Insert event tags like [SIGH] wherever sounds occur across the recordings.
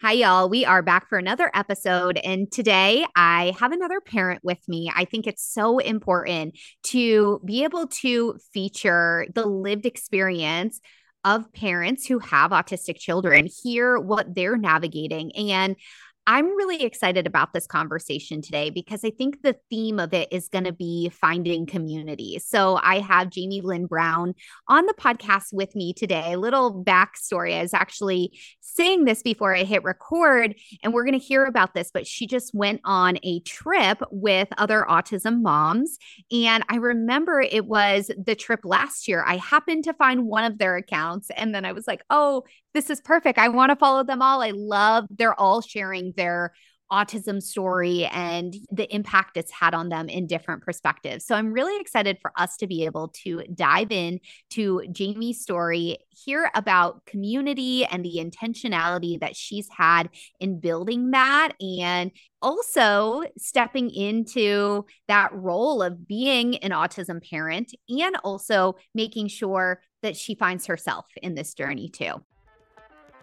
Hi, y'all. We are back for another episode. And today I have another parent with me. I think it's so important to be able to feature the lived experience of parents who have autistic children, hear what they're navigating. And I'm really excited about this conversation today because I think the theme of it is going to be finding community. So I have Jamie Lin Brown on the podcast with me today. A little backstory. I was actually saying this before I hit record, and we're going to hear about this, but she just went on a trip with other autism moms. And I remember it was the trip last year. I happened to find one of their accounts, and then I was like, oh, this is perfect. I want to follow them all. I love they're all sharing their autism story and the impact it's had on them in different perspectives. So I'm really excited for us to be able to dive in to Jamie's story, hear about community and the intentionality that she's had in building that and also stepping into that role of being an autism parent and also making sure that she finds herself in this journey too.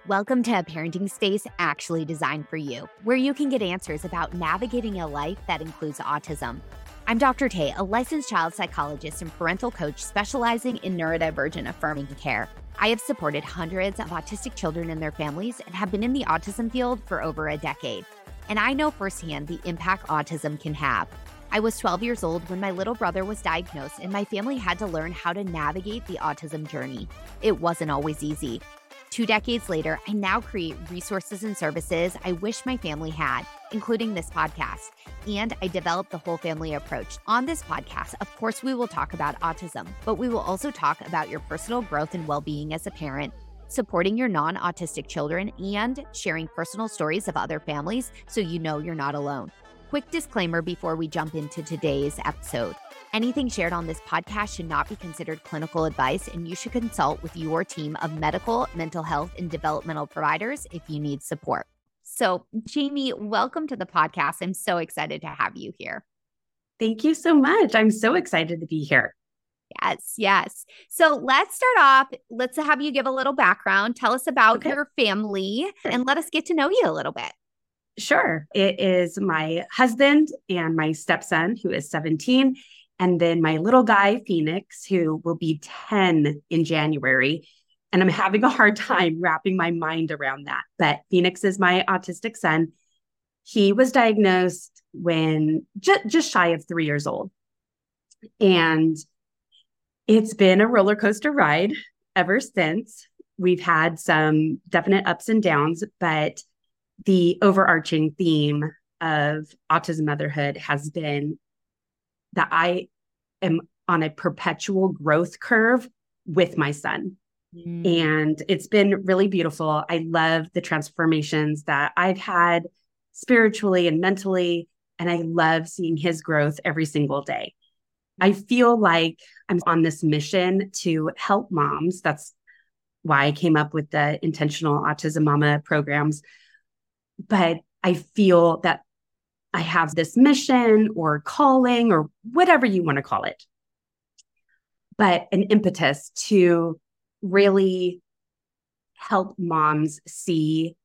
Welcome to a parenting space actually designed for you, where you can get answers about navigating a life that includes autism. I'm Dr. Tay, a licensed child psychologist and parental coach specializing in neurodivergent affirming care. I have supported hundreds of autistic children and their families and have been in the autism field for over a decade. And I know firsthand the impact autism can have. I was 12 years old when my little brother was diagnosed, and my family had to learn how to navigate the autism journey. It wasn't always easy. Two decades later, I now create resources and services I wish my family had, including this podcast. And I developed the whole family approach. On this podcast, of course, we will talk about autism, but we will also talk about your personal growth and well being as a parent, supporting your non autistic children, and sharing personal stories of other families so you know you're not alone. Quick disclaimer before we jump into today's episode. Anything shared on this podcast should not be considered clinical advice, and you should consult with your team of medical, mental health, and developmental providers if you need support. So, Jamie, welcome to the podcast. I'm so excited to have you here. Thank you so much. I'm so excited to be here. Yes, yes. So let's start off. Let's have you give a little background. Tell us about okay. your family and let us get to know you a little bit. Sure. It is my husband and my stepson, who is 17, and then my little guy, Phoenix, who will be 10 in January. And I'm having a hard time wrapping my mind around that. But Phoenix is my autistic son. He was diagnosed when ju- just shy of three years old. And it's been a roller coaster ride ever since. We've had some definite ups and downs, but the overarching theme of autism motherhood has been that I am on a perpetual growth curve with my son. Mm. And it's been really beautiful. I love the transformations that I've had spiritually and mentally. And I love seeing his growth every single day. I feel like I'm on this mission to help moms. That's why I came up with the intentional autism mama programs. But I feel that I have this mission or calling or whatever you want to call it, but an impetus to really help moms see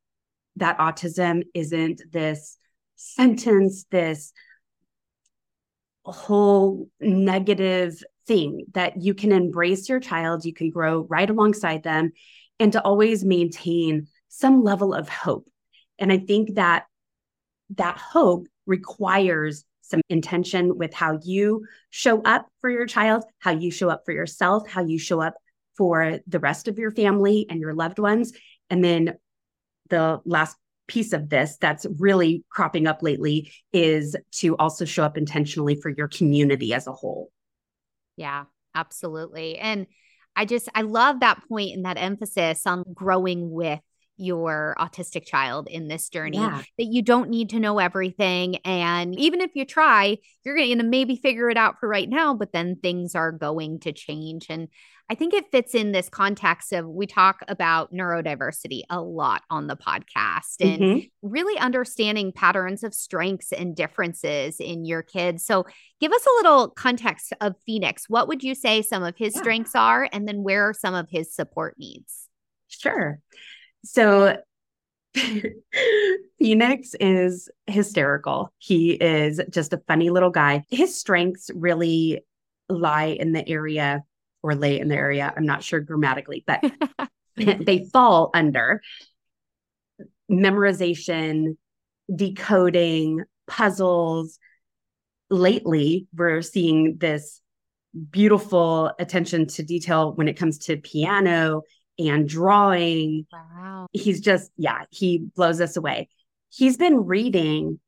that autism isn't this sentence, this whole negative thing that you can embrace your child, you can grow right alongside them, and to always maintain some level of hope. And I think that that hope requires some intention with how you show up for your child, how you show up for yourself, how you show up for the rest of your family and your loved ones. And then the last piece of this that's really cropping up lately is to also show up intentionally for your community as a whole. Yeah, absolutely. And I just, I love that point and that emphasis on growing with your autistic child in this journey yeah. that you don't need to know everything and even if you try you're going to maybe figure it out for right now but then things are going to change and i think it fits in this context of we talk about neurodiversity a lot on the podcast and mm-hmm. really understanding patterns of strengths and differences in your kids so give us a little context of phoenix what would you say some of his yeah. strengths are and then where are some of his support needs Sure. So [LAUGHS] Phoenix is hysterical. He is just a funny little guy. His strengths really lie in the area or lay in the area. I'm not sure grammatically, but [LAUGHS] [LAUGHS] they fall under memorization, decoding, puzzles. Lately, we're seeing this beautiful attention to detail when it comes to piano and drawing. Wow. He's just, yeah, he blows us away. He's been reading.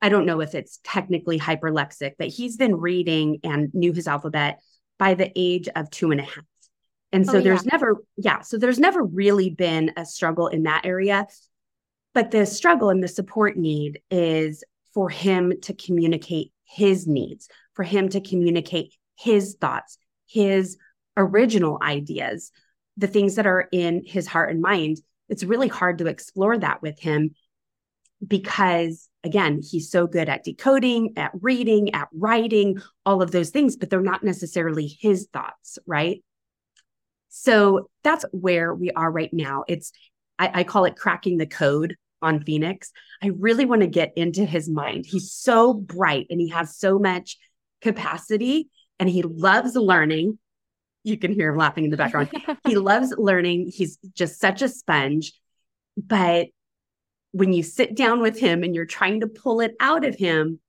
I don't know if it's technically hyperlexic, but he's been reading and knew his alphabet by the age of two and a half. And so oh, there's yeah. never, yeah, so there's never really been a struggle in that area. But the struggle and the support need is for him to communicate his needs, for him to communicate his thoughts, his original ideas, the things that are in his heart and mind. It's really hard to explore that with him because, again, he's so good at decoding, at reading, at writing, all of those things, but they're not necessarily his thoughts, right? So that's where we are right now. It's, I, I call it cracking the code on Phoenix. I really want to get into his mind. He's so bright and he has so much capacity and he loves learning. You can hear him laughing in the background. [LAUGHS] he loves learning. He's just such a sponge. But when you sit down with him and you're trying to pull it out of him,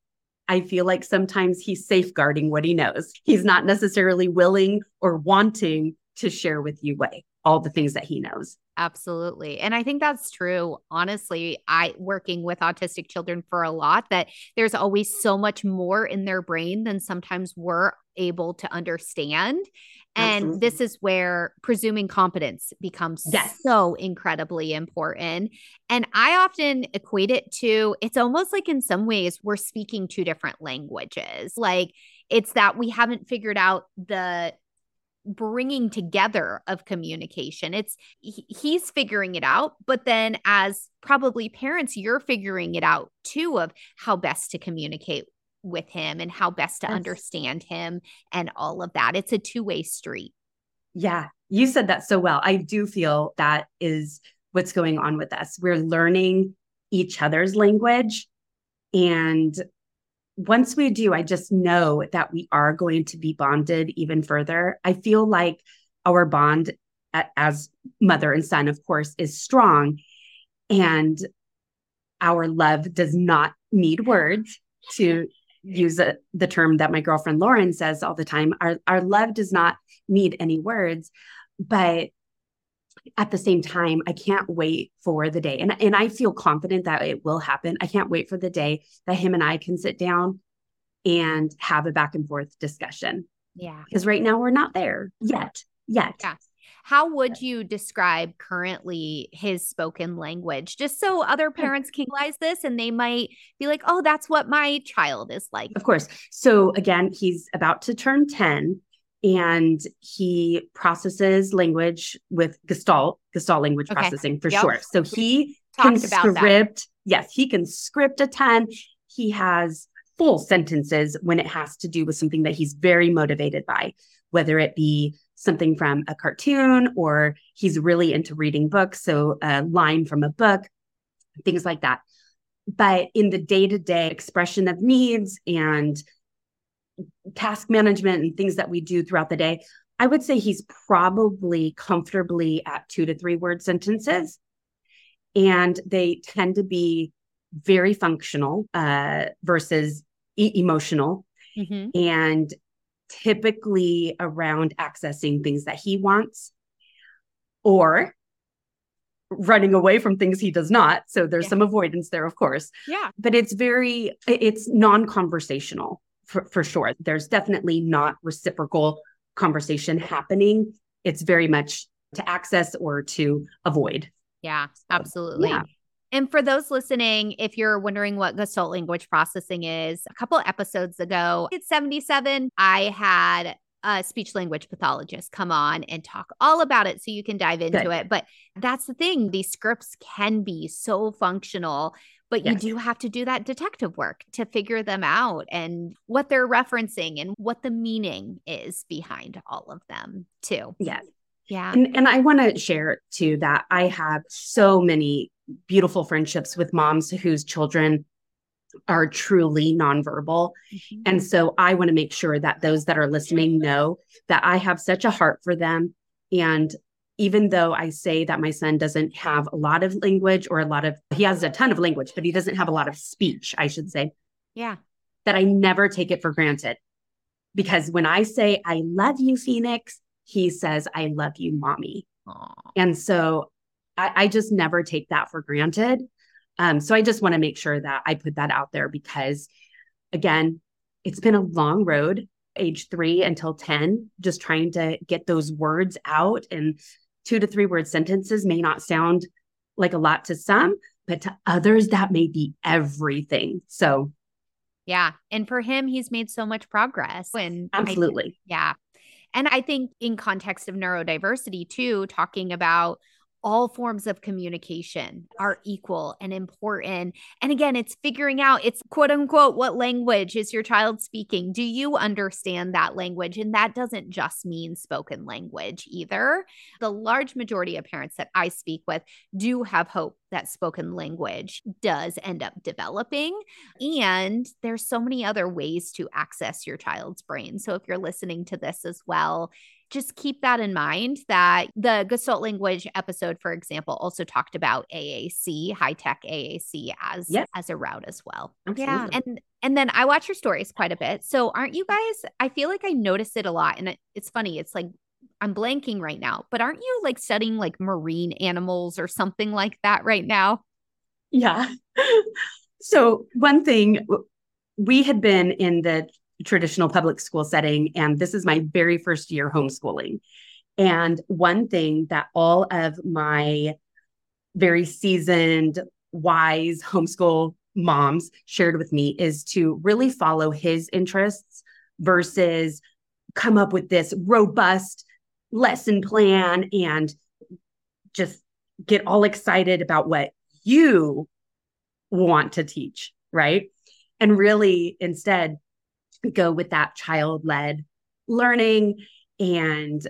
I feel like sometimes he's safeguarding what he knows. He's not necessarily willing or wanting to share with you what all the things that he knows. Absolutely. And I think that's true. Honestly, I working with autistic children for a lot that there's always so much more in their brain than sometimes we're able to understand. And Absolutely. this is where presuming competence becomes yes. so incredibly important. And I often equate it to it's almost like in some ways we're speaking two different languages. Like it's that we haven't figured out the bringing together of communication. It's he's figuring it out, but then as probably parents, you're figuring it out too of how best to communicate with him and how best to yes. understand him and all of that. It's a two-way street. Yeah, you said that so well. I do feel that is what's going on with us. We're learning each other's language and once we do, I just know that we are going to be bonded even further. I feel like our bond as mother and son, of course, is strong. And our love does not need words to use a, the term that my girlfriend Lauren says all the time. Our, our love does not need any words, but at the same time, I can't wait for the day. And, and I feel confident that it will happen. I can't wait for the day that him and I can sit down and have a back and forth discussion. Yeah. Because right now we're not there yet. Yet. Yeah. How would you describe currently his spoken language? Just so other parents can realize this and they might be like, oh, that's what my child is like. Of course. So again, he's about to turn 10 and he processes language with Gestalt, Gestalt language okay. processing for yep. sure. So he can script, yes, he can script a ton. He has full sentences when it has to do with something that he's very motivated by, whether it be something from a cartoon or he's really into reading books. So a line from a book, things like that. But in the day to day expression of needs and task management and things that we do throughout the day, I would say he's probably comfortably at two to three word sentences. And they tend to be very functional uh, versus e- emotional mm-hmm. and typically around accessing things that he wants or running away from things he does not so there's yeah. some avoidance there of course yeah but it's very it's non-conversational for, for sure. There's definitely not reciprocal conversation happening. It's very much to access or to avoid. Yeah, absolutely. Yeah. And for those listening, if you're wondering what Gestalt language processing is, a couple episodes ago, it's 77, I had a speech language pathologist come on and talk all about it so you can dive into Good. it. But that's the thing, these scripts can be so functional but yes. you do have to do that detective work to figure them out and what they're referencing and what the meaning is behind all of them too. Yes. Yeah. And, and I want to share too that I have so many beautiful friendships with moms whose children are truly nonverbal. Mm-hmm. And so I want to make sure that those that are listening know that I have such a heart for them. And even though I say that my son doesn't have a lot of language or a lot of, he has a ton of language, but he doesn't have a lot of speech, I should say. Yeah. That I never take it for granted. Because when I say, I love you, Phoenix, he says, I love you, mommy. Aww. And so I, I just never take that for granted. Um, so I just want to make sure that I put that out there because, again, it's been a long road, age three until 10, just trying to get those words out. And two to three word sentences may not sound like a lot to some, but to others, that may be everything. So, yeah. And for him, he's made so much progress. And absolutely. I, yeah. And I think in context of neurodiversity, too, talking about all forms of communication are equal and important. And again, it's figuring out it's quote unquote what language is your child speaking? Do you understand that language? And that doesn't just mean spoken language either. The large majority of parents that I speak with do have hope that spoken language does end up developing. And there's so many other ways to access your child's brain. So if you're listening to this as well, just keep that in mind that the Gestalt language episode, for example, also talked about AAC, high tech AAC as yep. as a route as well. Absolutely. Yeah. And and then I watch your stories quite a bit. So aren't you guys, I feel like I notice it a lot. And it, it's funny, it's like I'm blanking right now, but aren't you like studying like marine animals or something like that right now? Yeah. [LAUGHS] so one thing we had been in the traditional public school setting. And this is my very first year homeschooling. And one thing that all of my very seasoned, wise homeschool moms shared with me is to really follow his interests versus come up with this robust lesson plan and just get all excited about what you want to teach, right? And really instead go with that child led learning and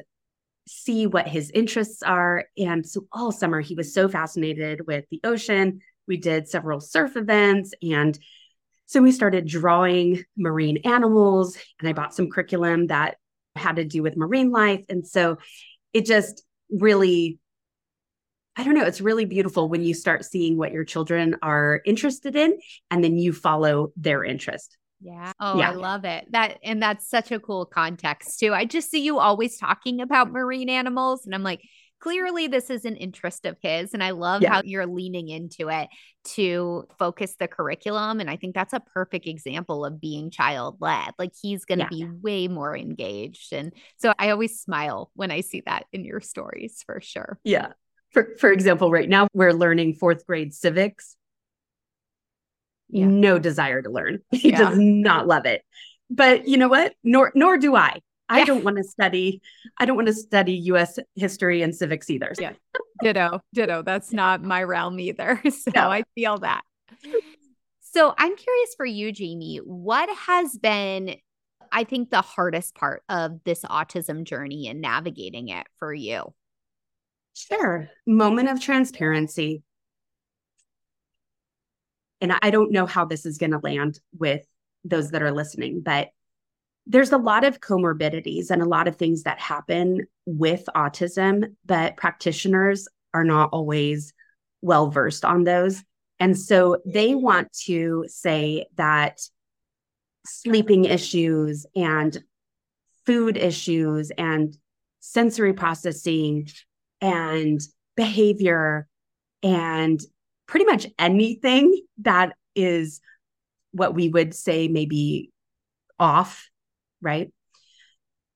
see what his interests are. And so all summer, he was so fascinated with the ocean. We did several surf events. And so we started drawing marine animals, and I bought some curriculum that had to do with marine life. And so it just really, I don't know, it's really beautiful when you start seeing what your children are interested in and then you follow their interest. Yeah. Oh, yeah. I love it. That and that's such a cool context too. I just see you always talking about marine animals and I'm like, clearly this is an interest of his and I love yeah. how you're leaning into it to focus the curriculum and I think that's a perfect example of being child led. Like he's going to yeah. be way more engaged and so I always smile when I see that in your stories for sure. Yeah. For for example, right now we're learning 4th grade civics yeah. no desire to learn. [LAUGHS] He yeah. does not love it. But you know what? Nor nor do I. I yeah. don't want to study. I don't want to study U.S. history and civics either. Yeah, ditto, ditto. That's not my realm either. [LAUGHS] So no. I feel that. So I'm curious for you, Jamie. What has been, I think, the hardest part of this autism journey and navigating it for you? Sure. Moment of transparency and I don't know how this is going to land with those that are listening, but there's a lot of comorbidities and a lot of things that happen with autism, but practitioners are not always well versed on those. And so they want to say that sleeping issues and food issues and sensory processing and behavior and pretty much anything that is what we would say maybe off, right?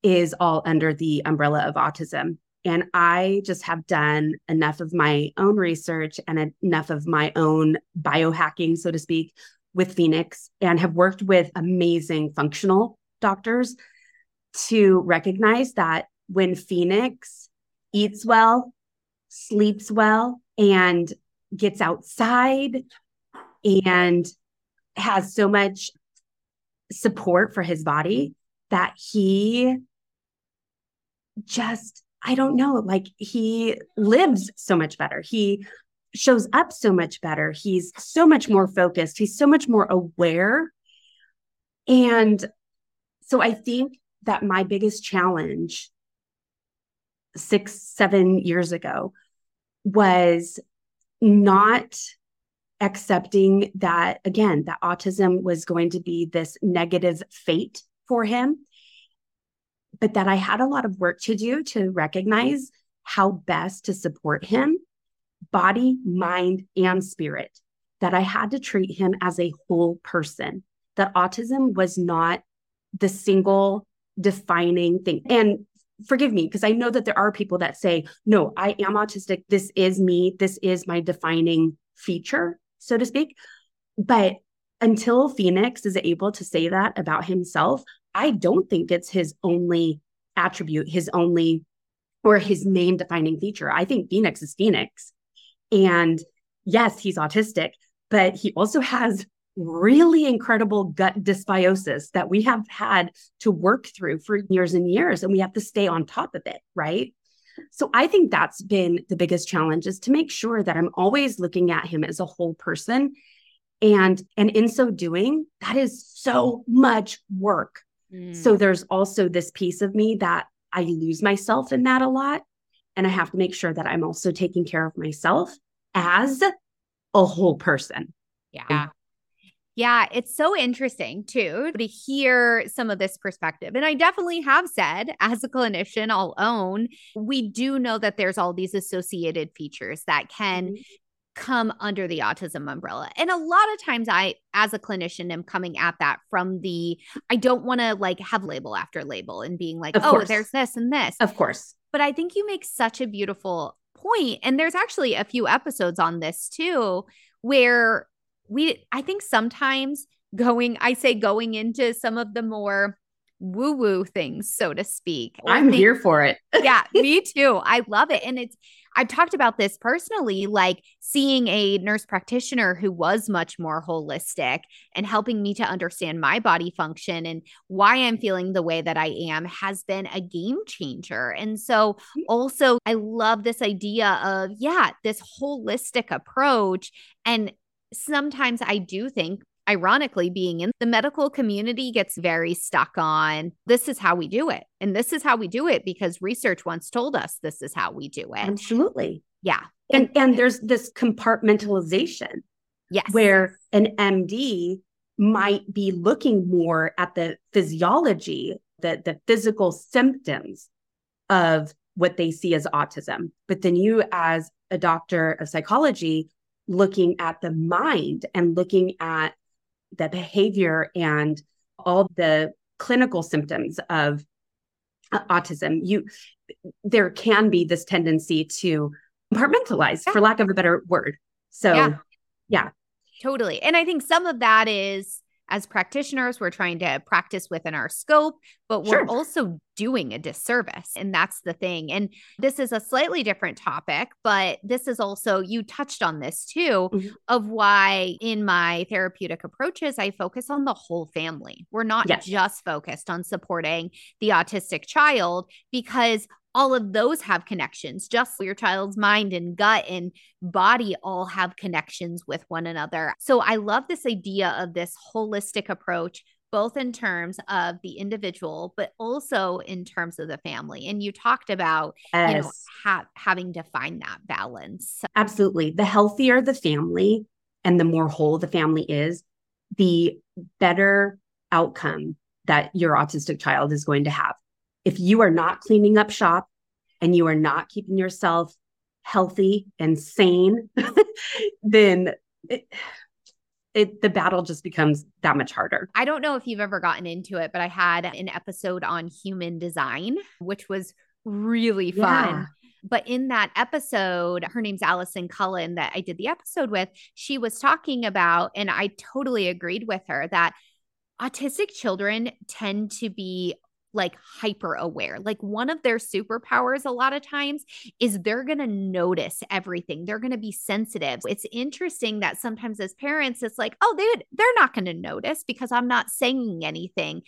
Is all under the umbrella of autism. And I just have done enough of my own research and enough of my own biohacking, so to speak, with Phoenix and have worked with amazing functional doctors to recognize that when Phoenix eats well, sleeps well, and gets outside and has so much support for his body that he just I don't know, like he lives so much better. He shows up so much better. He's so much more focused. He's so much more aware. And so I think that my biggest challenge six, seven years ago was not accepting that, again, that autism was going to be this negative fate for him, but that I had a lot of work to do to recognize how best to support him, body, mind, and spirit, that I had to treat him as a whole person, that autism was not the single defining thing. And forgive me because I know that there are people that say, no, I am autistic. This is me. This is my defining feature, so to speak. But until Phoenix is able to say that about himself, I don't think it's his only attribute, his only or his main defining feature. I think Phoenix is Phoenix. And yes, he's autistic, but he also has really incredible gut dysbiosis that we have had to work through for years and years and we have to stay on top of it right? So i think that's been the biggest challenge is to make sure that i'm always looking at him as a whole person and and in so doing that is so much work. Mm. so there's also this piece of me that i lose myself in that a lot and i have to make sure that i'm also taking care of myself as a whole person. Yeah yeah, it's so interesting too to hear some of this perspective. And I definitely have said, as a clinician, I'll own, we do know that there's all these associated features that can mm-hmm. come under the autism umbrella. And a lot of times I as a clinician am coming at that from the I don't want to like have label after label and being like, of "Oh, course. there's this and this." Of course. But I think you make such a beautiful point and there's actually a few episodes on this too where we I think sometimes going I say going into some of the more woo woo things, so to speak. I'm things, here for it. [LAUGHS] yeah, me too. I love it. And it's, I've talked about this personally, like seeing a nurse practitioner who was much more holistic and helping me to understand my body function and why I'm feeling the way that I am has been a game changer. And so, mm-hmm. also, I love this idea of, yeah, this holistic approach. And sometimes I do think ironically being in the medical community gets very stuck on this is how we do it and this is how we do it because research once told us this is how we do it. Absolutely. Yeah. And and there's this compartmentalization yes. where an md might be looking more at the physiology the the physical symptoms of what they see as autism. But then you as a doctor of psychology looking at the mind and looking at the behavior and all the clinical symptoms of uh, autism you there can be this tendency to compartmentalize yeah. for lack of a better word so yeah. yeah totally and i think some of that is as practitioners, we're trying to practice within our scope, but we're sure. also doing a disservice. And that's the thing. And this is a slightly different topic, but this is also, you touched on this too, mm-hmm. of why in my therapeutic approaches, I focus on the whole family. We're not yes. just focused on supporting the autistic child because all of those have connections. Just your child's mind and gut and body all have connections with one another. So I love this idea of this holistic approach both in terms of the individual but also in terms of the family and you talked about yes. you know ha- having to find that balance absolutely the healthier the family and the more whole the family is the better outcome that your autistic child is going to have if you are not cleaning up shop and you are not keeping yourself healthy and sane, [LAUGHS] then it, it, the battle just becomes that much harder. I don't know if you've ever gotten into it, but I had an episode on human design, which was really fun. Yeah. But in that episode, her name's Allison Cullen that I did the episode with. She was talking about, and I totally agreed with her that autistic children tend to be like hyper aware. Like one of their superpowers a lot of times is they're going to notice everything. They're going to be sensitive. It's interesting that sometimes as parents it's like, "Oh, they they're not going to notice because I'm not saying anything."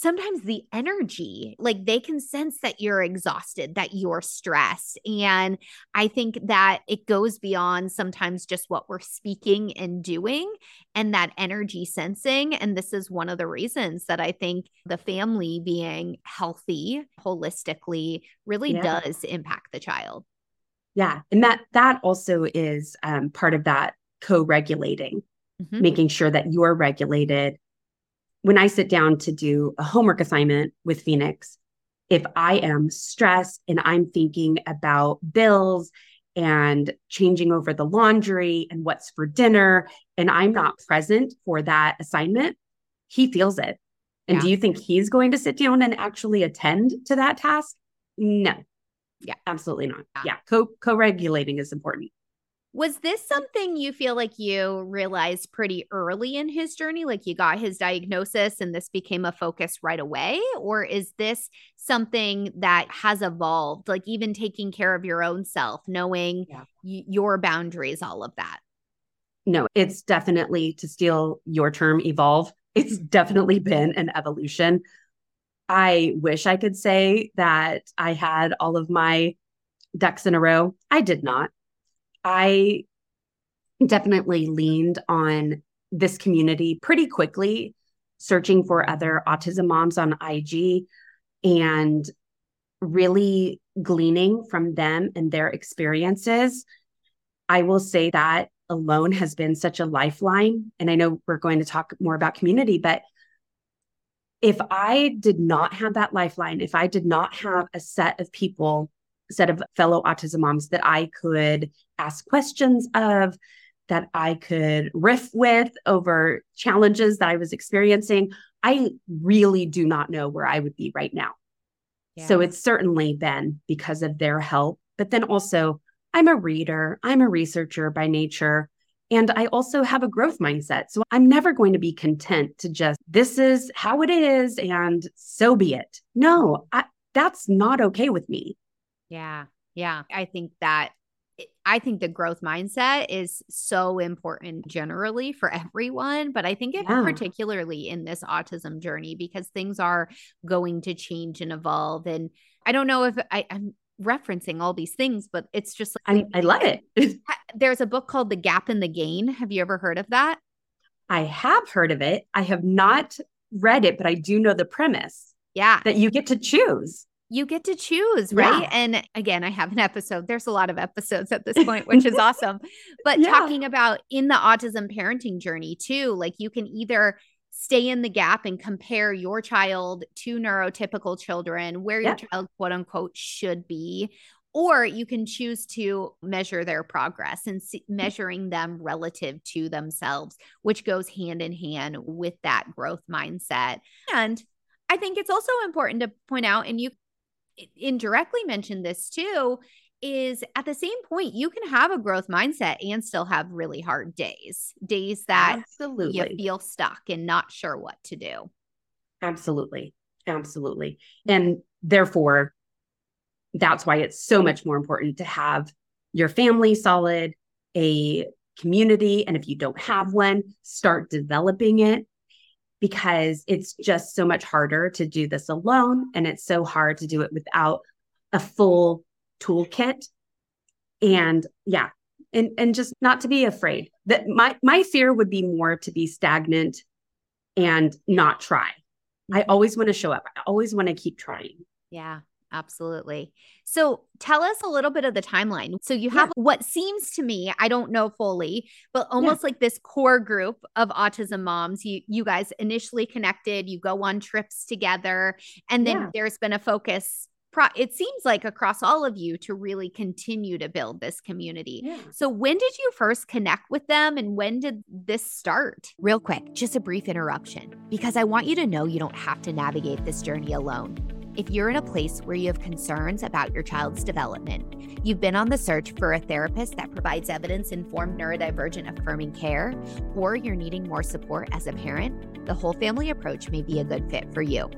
Sometimes the energy, like they can sense that you're exhausted, that you're stressed. And I think that it goes beyond sometimes just what we're speaking and doing and that energy sensing. And this is one of the reasons that I think the family being healthy holistically really yeah. does impact the child. Yeah. And that that also is um, part of that co-regulating, mm-hmm. making sure that you're regulated. When I sit down to do a homework assignment with Phoenix, if I am stressed and I'm thinking about bills and changing over the laundry and what's for dinner, and I'm not present for that assignment, he feels it. And yeah. do you think he's going to sit down and actually attend to that task? No. Yeah, absolutely not. Yeah, yeah. co co-regulating is important. Was this mm. something you feel like you realized pretty early in his journey? Like you got his diagnosis and this became a focus right away? Or is this something that has evolved, like even taking care of your own self, knowing yeah. y- your boundaries, all of that? No, it's definitely to steal your term, evolve. It's definitely been an evolution. I wish I could say that I had all of my ducks in a row. I did not. I definitely leaned on this community pretty quickly, searching for other autism moms on IG and really gleaning from them and their experiences. I will say that alone has been such a lifeline. And I know we're going to talk more about community, but if I did not have that lifeline, if I did not have a set of people set of fellow autism moms that I could ask questions of, that I could riff with over challenges that I was experiencing, I really do not know where I would be right now. Yeah. So it's certainly been because of their help. But then also, I'm a reader, I'm a researcher by nature. And I also have a growth mindset. So I'm never going to be content to just, this is how it is, and so be it. No, I, that's not okay with me. Yeah. Yeah. I think that eh, I think the growth mindset is so important generally for [LAUGHS] everyone, but I think it yeah. particularly in this autism journey because things are going to change and evolve. And I don't know if I, am referencing all these things, but it's just like, I, I love it. [LAUGHS] there's a book called The Gap and the Gain. Have you ever heard of that? I have heard of it. I have not read it, but I do know the premise. Yeah. That you get to choose you get to choose, right? Yeah. And again, I have an episode. There's a lot of episodes at this [LAUGHS] point, which is awesome. But yeah. talking about in the autism parenting journey too, like you can either stay in the gap and compare your child to neurotypical children where yeah. your child quote unquote should be or you can choose to measure their progress and see, mm. measuring them relative to themselves which goes hand in hand with that growth mindset and I think it's also important to point out, and you indirectly mentioned this too is at the same point you can have a growth mindset and still have really hard days days that absolutely. you feel stuck and not sure what to do. Absolutely. Absolutely. And therefore that's why it's so much more important to have your family solid a community and if you don't have one start developing it because it's just so much harder to do this alone. And it's so hard to do it without a full toolkit. And yeah, and, and just not to be afraid that my, my fear would be more to be stagnant and not try. I always want to show up. I always want to keep trying. Yeah. Absolutely. So tell us a little bit of the timeline. So you have yeah. what seems to me, I don't know fully, but almost yeah. like this core group of autism moms. You you guys initially connected, you go on trips together, and then yeah. there's been a focus Pro- it seems like across all of you to really continue to build this community. So, when did you first connect with them and when did this start? Real quick, just a brief interruption because I want you to know you don't have to navigate this journey alone. If you're in a place where you have concerns about your child's development, you've been on the search for a therapist that provides evidence informed neurodivergent affirming care, or you're needing more support as a parent, the whole family approach may be a good fit for you.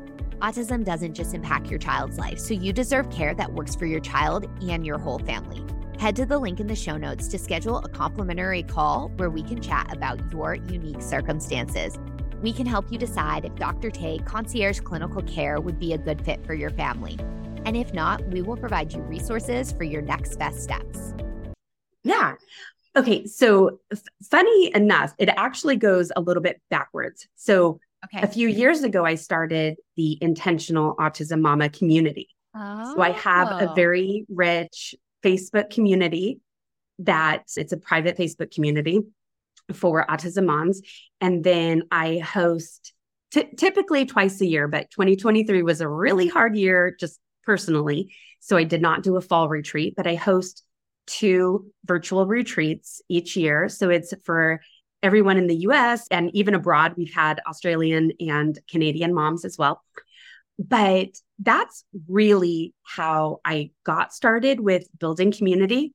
Autism doesn't just impact your child's life, so you deserve care that works for your child and your whole family. Head to the link in the show notes to schedule a complimentary call where we can chat about your unique circumstances. We can help you decide if Dr. Tay concierge clinical care would be a good fit for your family. And if not, we will provide you resources for your next best steps. Yeah. Okay. So, f- funny enough, it actually goes a little bit backwards. So, okay. a few years ago, I started the Intentional Autism Mama community. Oh. So, I have a oh. very rich Facebook community that it's a private Facebook community for autism moms. And then I host t- typically twice a year, but 2023 was a really hard year just personally. So I did not do a fall retreat, but I host two virtual retreats each year. So it's for everyone in the US and even abroad. We've had Australian and Canadian moms as well. But that's really how I got started with building community.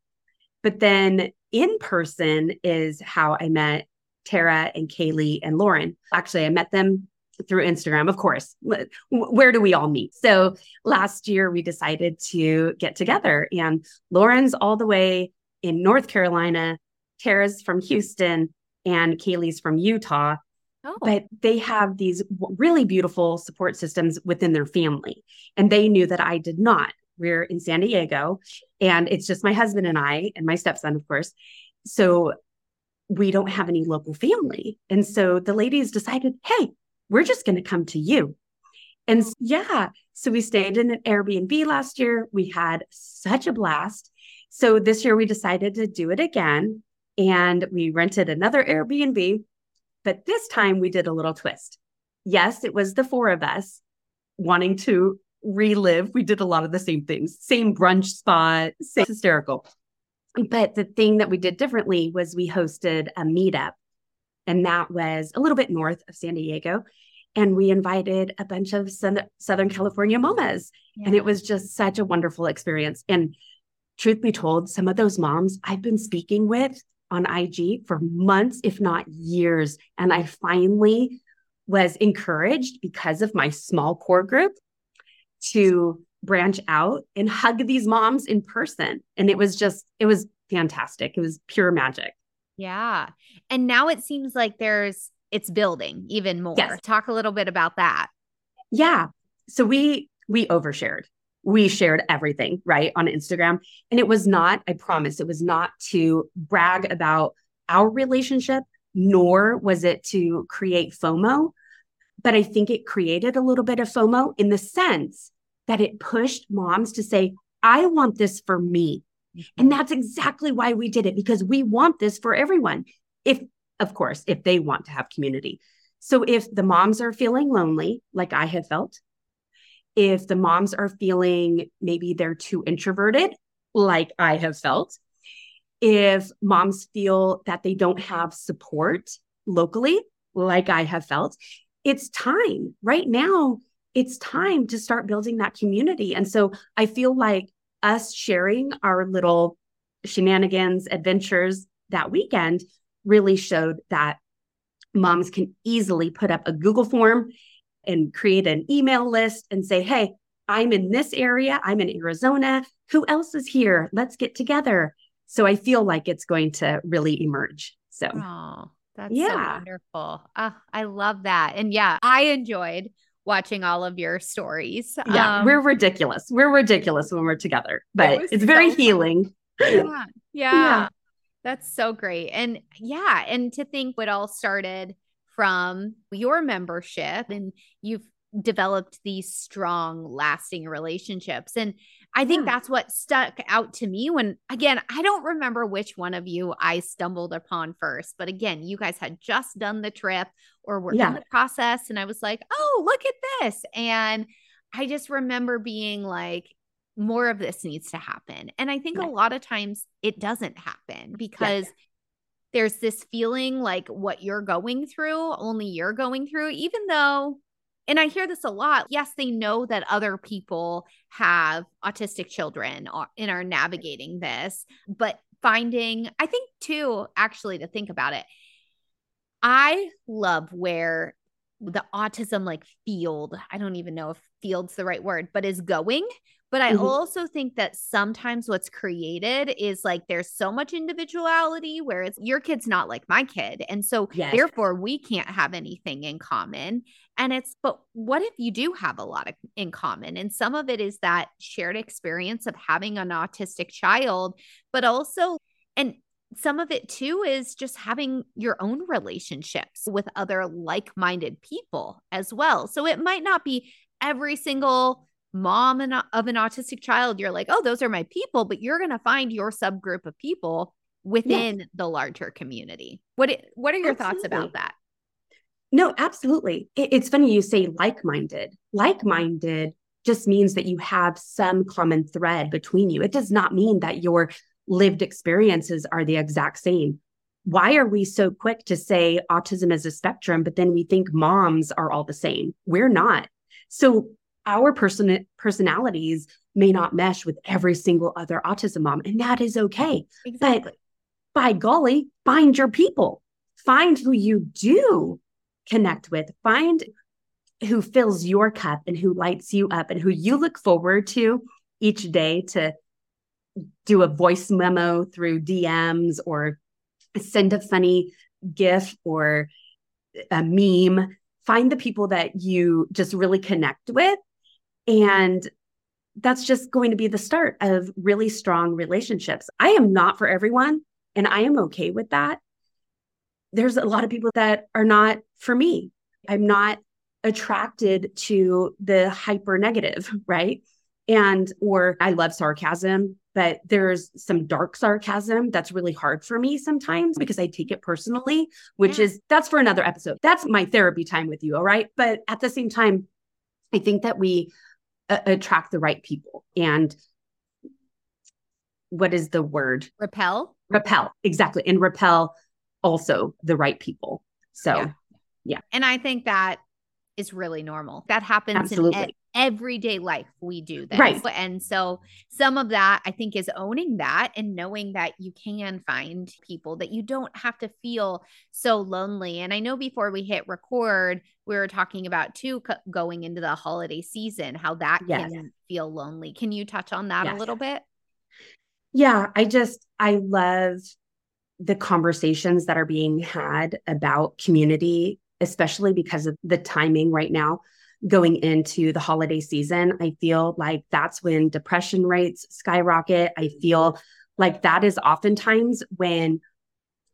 But then in person is how I met Tara and Kaylee and Lauren. Actually, I met them through Instagram, of course. Where do we all meet? So last year we decided to get together, and Lauren's all the way in North Carolina, Tara's from Houston, and Kaylee's from Utah. Oh. But they have these really beautiful support systems within their family. And they knew that I did not. We're in San Diego, and it's just my husband and I, and my stepson, of course. So we don't have any local family. And so the ladies decided, hey, we're just going to come to you. And yeah, so we stayed in an Airbnb last year. We had such a blast. So this year we decided to do it again and we rented another Airbnb. But this time we did a little twist. Yes, it was the four of us wanting to relive. We did a lot of the same things, same brunch spot, same hysterical. But the thing that we did differently was we hosted a meetup and that was a little bit north of San Diego. And we invited a bunch of Southern California mamas. Yeah. And it was just such a wonderful experience. And truth be told, some of those moms I've been speaking with on IG for months, if not years. And I finally was encouraged because of my small core group to branch out and hug these moms in person. And it was just, it was fantastic. It was pure magic. Yeah. And now it seems like there's it's building even more. Yes. Talk a little bit about that. Yeah. So we we overshared. We shared everything, right, on Instagram. And it was not, I promise, it was not to brag about our relationship, nor was it to create FOMO. But I think it created a little bit of FOMO in the sense that it pushed moms to say, I want this for me. Mm-hmm. And that's exactly why we did it because we want this for everyone. If, of course, if they want to have community. So if the moms are feeling lonely, like I have felt, if the moms are feeling maybe they're too introverted, like I have felt, if moms feel that they don't have support locally, like I have felt, it's time right now. It's time to start building that community. And so I feel like us sharing our little shenanigans, adventures that weekend really showed that moms can easily put up a Google form and create an email list and say, Hey, I'm in this area. I'm in Arizona. Who else is here? Let's get together. So I feel like it's going to really emerge. So, oh, that's yeah. so wonderful. Oh, I love that. And yeah, I enjoyed watching all of your stories. Yeah, um, we're ridiculous. We're ridiculous when we're together, but it it's very healing. Yeah, [LAUGHS] yeah. Yeah. That's so great. And yeah, and to think it all started from your membership and you've developed these strong, lasting relationships. And I think yeah. that's what stuck out to me when, again, I don't remember which one of you I stumbled upon first, but again, you guys had just done the trip or were yeah. in the process. And I was like, oh, look at this. And I just remember being like, more of this needs to happen. And I think yeah. a lot of times it doesn't happen because there's this feeling like what you're going through, only you're going through, even though and I hear this a lot. Yes, they know that other people have autistic children and are navigating this, but finding, I think, too, actually, to think about it, I love where the autism like field, I don't even know if field's the right word, but is going But I mm-hmm. also think that sometimes what's created is like there's so much individuality where it's your kid's not like my kid. And so yes. therefore we can't have anything in common. And it's, but what if you do have a lot of, in common? And some of it is that shared experience of having an autistic child, but also, and some of it too is just having your own relationships with other like minded people as well. So it might not be every single mom of an autistic child, you're like, oh, those are my people, but you're going to find your subgroup of people within yes. the larger community. What what are your absolutely. thoughts about that? No, absolutely. It, it's funny you say like-minded. Like-minded just means that you have some common thread between you. It does not mean that your lived experiences are the exact same. Why are we so quick to say autism is a spectrum, but then we think moms are all the same? We're not. So our person personalities may not mesh with every single other autism mom, and that is okay. Exactly. But by golly, find your people. Find who you do connect with. Find who fills your cup and who lights you up and who you look forward to each day to do a voice memo through DMs or send a funny GIF or a meme. Find the people that you just really connect with. And that's just going to be the start of really strong relationships. I am not for everyone, and I am okay with that. There's a lot of people that are not for me. I'm not attracted to the hyper negative, [LAUGHS] right? And, or I love sarcasm but there's some dark sarcasm that's really hard for me sometimes because I take it personally, which yeah. is that's for another episode. That's my therapy time with you. All right. But at the same time, I think that we uh, attract the right people. And what is the word? Repel. Repel. Exactly. And repel also the right people. So, yeah. yeah. And I think that is really normal. That happens Absolutely. in everyday life we do this. Right. And so some of that I think is owning that and knowing that you can find people that you don't have to feel so lonely. And I know before we hit record, we were talking about too going into the holiday season, how that yes. can feel lonely. Can you touch on that yes. a little bit? Yeah, I just I love the conversations that are being had about community, especially because of the timing right now going into the holiday season. I feel like that's when depression rates skyrocket. I mm-hmm. feel like that is oftentimes when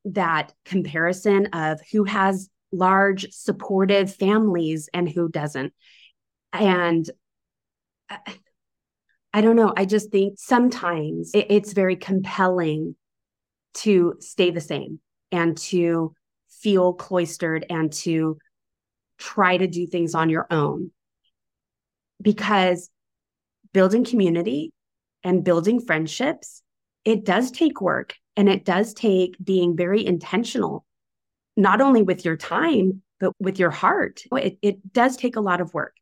that comparison of who has large supportive families and who doesn't. And I, I don't know. I just think sometimes it, it's very compelling to stay the same and to feel cloistered and to try to do things on your own. Because building community and building friendships it does take work and it does take being very intentional not only with your time but with your heart. It, it does take a lot of work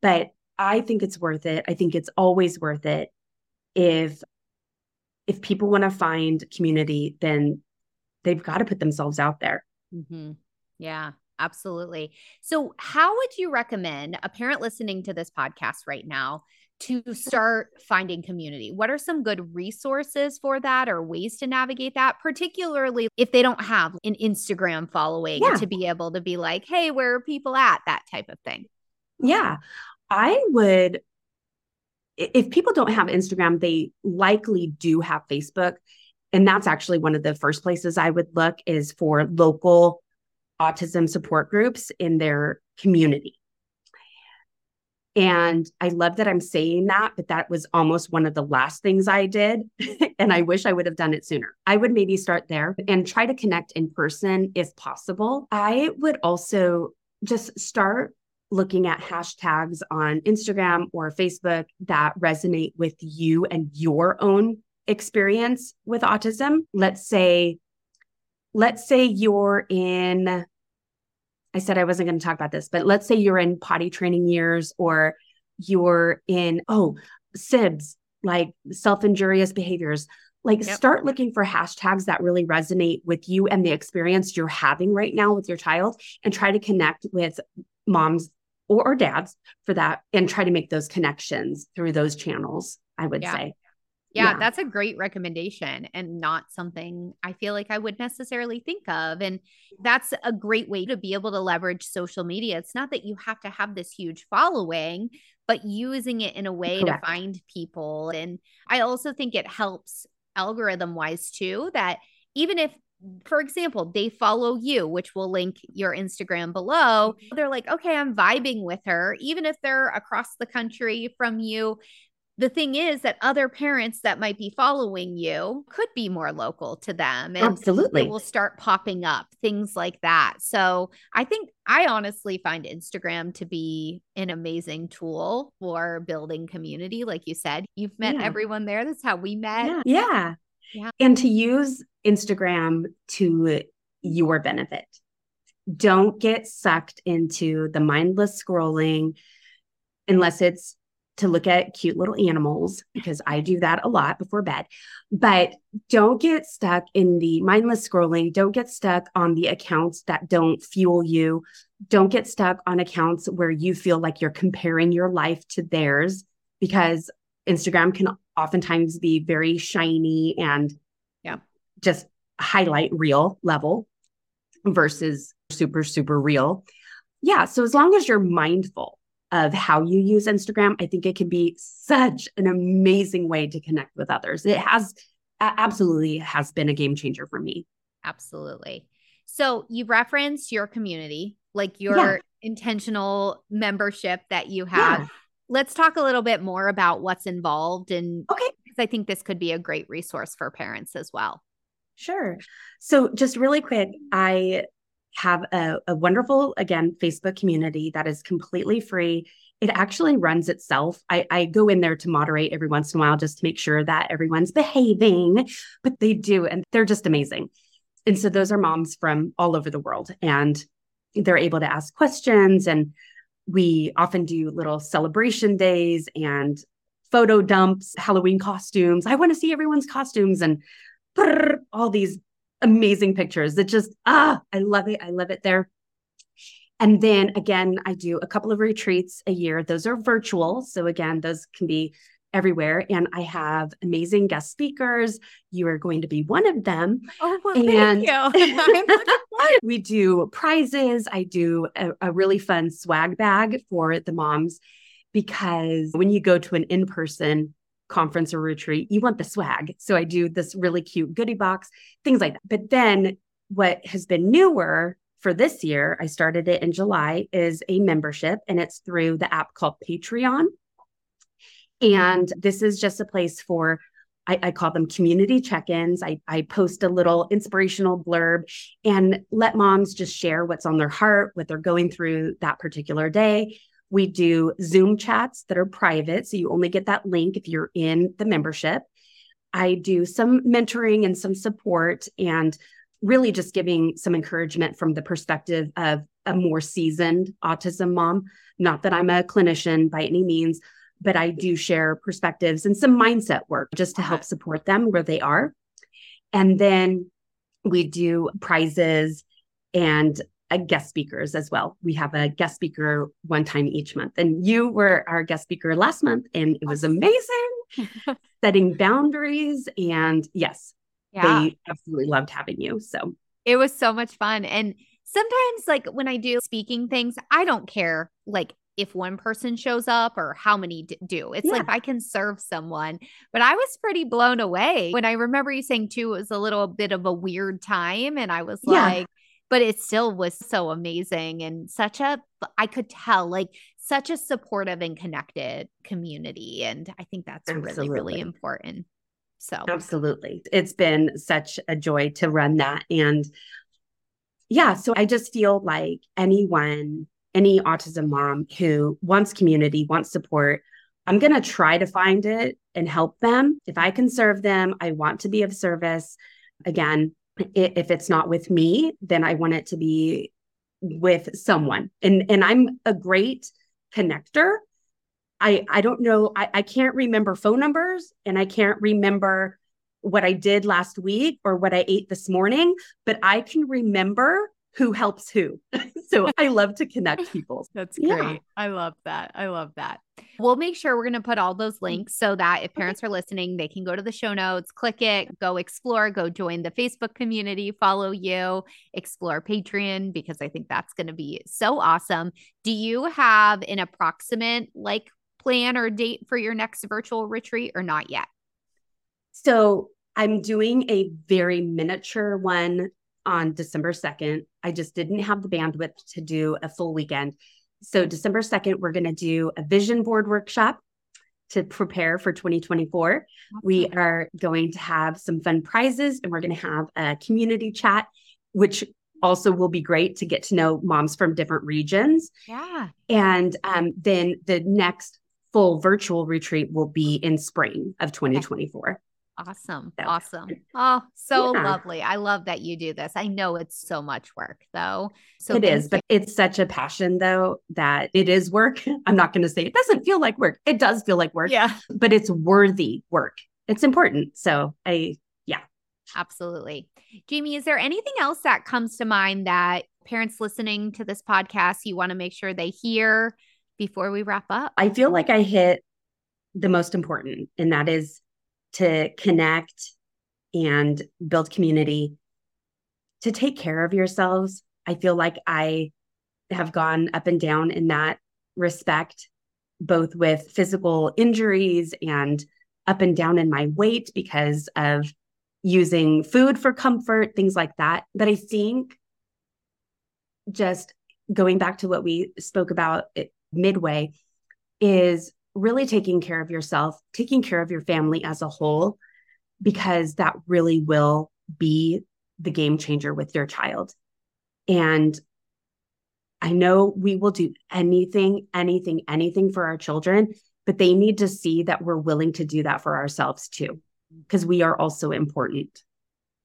but i think it's worth it. I think it's always worth it if if people want to find community then they've got to put themselves out there. Mm-hmm. yeah Absolutely. So, how would you recommend a parent listening to this podcast right now to start finding community? What are some good resources for that or ways to navigate that, particularly if they don't have an Instagram following yeah. to be able to be like, hey, where are people at? That type of thing. Yeah. I would, if people don't have Instagram, they likely do have Facebook. And that's actually one of the first places I would look is for local autism support groups in their community. And I love that I'm saying that, but that was almost one of the last things I did. [LAUGHS] and I wish I would have done it sooner. I would maybe start there and try to connect in person if possible. I would also just start looking at hashtags on Instagram or Facebook that resonate with you and your own experience with autism. Let's say let's say you're in I said I wasn't going to talk about this, but let's say you're in potty training years or you're in oh, SIBS, like self-injurious behaviors. Like yep. start looking for hashtags that really resonate with you and the experience you're having right now with your child and try to connect with moms or, or dads for that and try to make those connections through those channels, I would yeah. say. Yeah, yeah, that's a great recommendation and not something I feel like I would necessarily think of. And that's a great way to be able to leverage social media. It's not that you have to have this huge following, but using it in a way Correct. to find people. And I also think it helps algorithm wise too, that even if for example, they follow you, which will link your Instagram below. Mm-hmm. They're like, okay, I'm vibing with her, even if they're across the country from you. The thing is that other parents that might be following you could be more local to them. And Absolutely. Will start popping up, things like that. So I think I honestly find Instagram to be an amazing tool for building community. Like you said, you've met yeah. everyone there. That's how we met. Yeah. yeah. Yeah. And to use Instagram to your benefit. Don't get sucked into the mindless scrolling unless it's to look at cute little animals, because I do that a lot before bed. But don't get stuck in the mindless scrolling. Don't get stuck on the accounts that don't fuel you. Don't get stuck on accounts where you feel like you're comparing your life to theirs, because Instagram can oftentimes be very shiny and yeah, just highlight reel level versus super, super real. Yeah. So as long as you're mindful of how you use Instagram, I think it can be such an amazing way to connect with others. It has absolutely has been a game changer for me. Absolutely. So you referenced your community, like your yeah. intentional membership that you have. Yeah let's talk a little bit more about what's involved and okay because i think this could be a great resource for parents as well sure so just really quick i have a, a wonderful again facebook community that is completely free. It actually runs itself. I, I go in there to moderate every once in a while just to make sure that everyone's behaving but they do and they're just amazing. And so those are moms from all over the world and they're able to ask questions and we often do little celebration days and photo dumps, Halloween costumes. I want to see everyone's costumes and all these amazing pictures that just, ah, I love it. I love it there. And then again, I do a couple of retreats a year. Those are virtual. So again, those can be everywhere. And I have amazing guest speakers. You are going to be one of them. Oh, well, and [LAUGHS] [LAUGHS] we do prizes. I do a, a really fun swag bag for the moms because when you go to an in person conference or retreat, you want the swag. So I do this really cute goodie box, things like that. But then what has been newer for this year, I started it in July, is a membership and it's through the app called Patreon. And this is just a place for, I, I call them community check ins. I, I post a little inspirational blurb and let moms just share what's on their heart, what they're going through that particular day. We do Zoom chats that are private. So you only get that link if you're in the membership. I do some mentoring and some support and really just giving some encouragement from the perspective of a more seasoned autism mom. Not that I'm a clinician by any means, but I do share perspectives and some mindset work just to help support them where they are. And then we do prizes and uh, guest speakers as well. We have a guest speaker one time each month. And you were our guest speaker last month, and it was amazing [LAUGHS] setting boundaries. And yes, yeah. they absolutely loved having you. So it was so much fun. And sometimes, like when I do speaking things, I don't care like if one person shows up or how many do. It's yeah. like I can serve someone. But I was pretty blown away when I remember you saying too, it was a little bit of a weird time. And I was yeah. like, but it still was so amazing and such a, I could tell like such a supportive and connected community. And I think that's Absolutely. really, really important. So, Absolutely. It's been such a joy to run that. And yeah, so I just feel like anyone any autism mom who wants community, wants support, I'm going to try to find it and help them. If I can serve them, I want to be of service. Again, if it's not with me, then I want it to be with someone. And and I'm a great connector. I I don't know I, I can't remember phone numbers and I can't remember what I did last week or what I ate this morning, but I can remember who helps who. [LAUGHS] so I love to connect [LAUGHS] people. That's great. Yeah. I love that. I love that. We'll make sure we're going to put all those mm. links so that if parents are listening, they can go to the show notes, click it, go explore, go join the Facebook community, follow you, explore Patreon, because I think that's going to be so awesome. Do you have an approximate like plan or date for your next virtual retreat or not yet? So I'm doing a very miniature one on December 2nd. I just didn't have the bandwidth to do a full weekend. So, December 2nd, we're going to do a vision board workshop to prepare for 2024. Awesome. We are going to have some fun prizes and we're going to have a community chat, which also will be great to get to know moms from different regions. Yeah. And um, then the next full virtual retreat will be in spring of 2024. Okay. Awesome. So, awesome. [LAUGHS] Oh, so yeah. lovely. I love that you do this. I know it's so much work though. So it is, you. but it's such a passion though that it is work. [LAUGHS] I'm not going to say it doesn't feel like work. It does feel like work. Yeah. But it's worthy work. It's important. So I, yeah. Absolutely. Jamie, is there anything else that comes to mind that parents listening to this podcast you want to make sure they hear before we wrap up? I feel like I hit the most important, and that is to connect and build community, to take care of yourselves. I feel like I have gone up and down in that respect, both with physical injuries and up and down in my weight because of using food for comfort, things like that. But I think just going back to what we spoke about eh, midway is really taking care of yourself, taking care of your family as a whole, because that really will be the game changer with your child. And I know we will do anything, anything, anything for our children, but they need to see that we're willing to do that for ourselves too, because we are also important.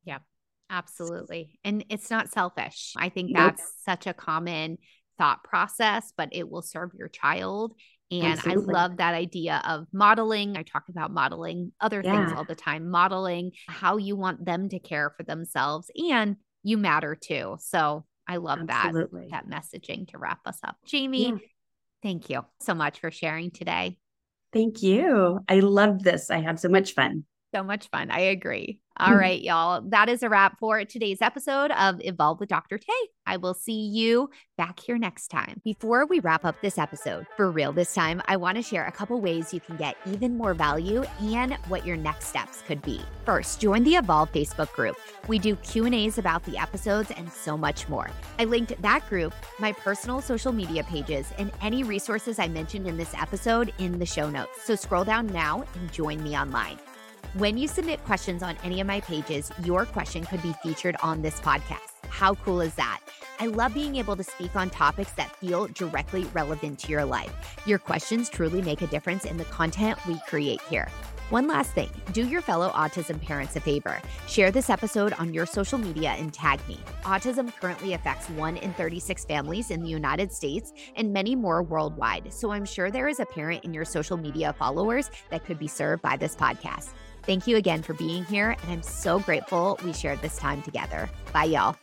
Yeah, absolutely. And it's not selfish. I think that's nope. such a common thought process, but it will serve your child and Absolutely. I love that idea of modeling. I talk about modeling other yeah. things all the time, modeling how you want them to care for themselves and you matter too. So I love Absolutely. that that messaging to wrap us up. Jamie, yeah. thank you so much for sharing today. Thank you. I love this. I had so much fun. So much fun. I agree. All mm. y'all. That is a wrap for today's episode of Evolve with Dr. Tay. I will see you back here next time. Before we wrap up this episode, for real this time, I want to share a couple ways you can get even more value and what your next steps could be. First, join the Evolve Facebook group. We do Q&As about the episodes and so much more. I linked that group, my personal social media pages, and any resources I mentioned in this episode in the show notes. So scroll down now and join me online. When you submit questions on any of my pages, your question could be featured on this podcast. How cool is that? I love being able to speak on topics that feel directly relevant to your life. Your questions truly make a difference in the content we create here. One last thing do your fellow autism parents a favor. Share this episode on your social media and tag me. Autism currently affects 1 in 36 families in the United States and many more worldwide. So I'm sure there is a parent in your social media followers that could be served by this podcast. Thank you again for being here, and I'm so grateful we shared this time together. Bye, y'all.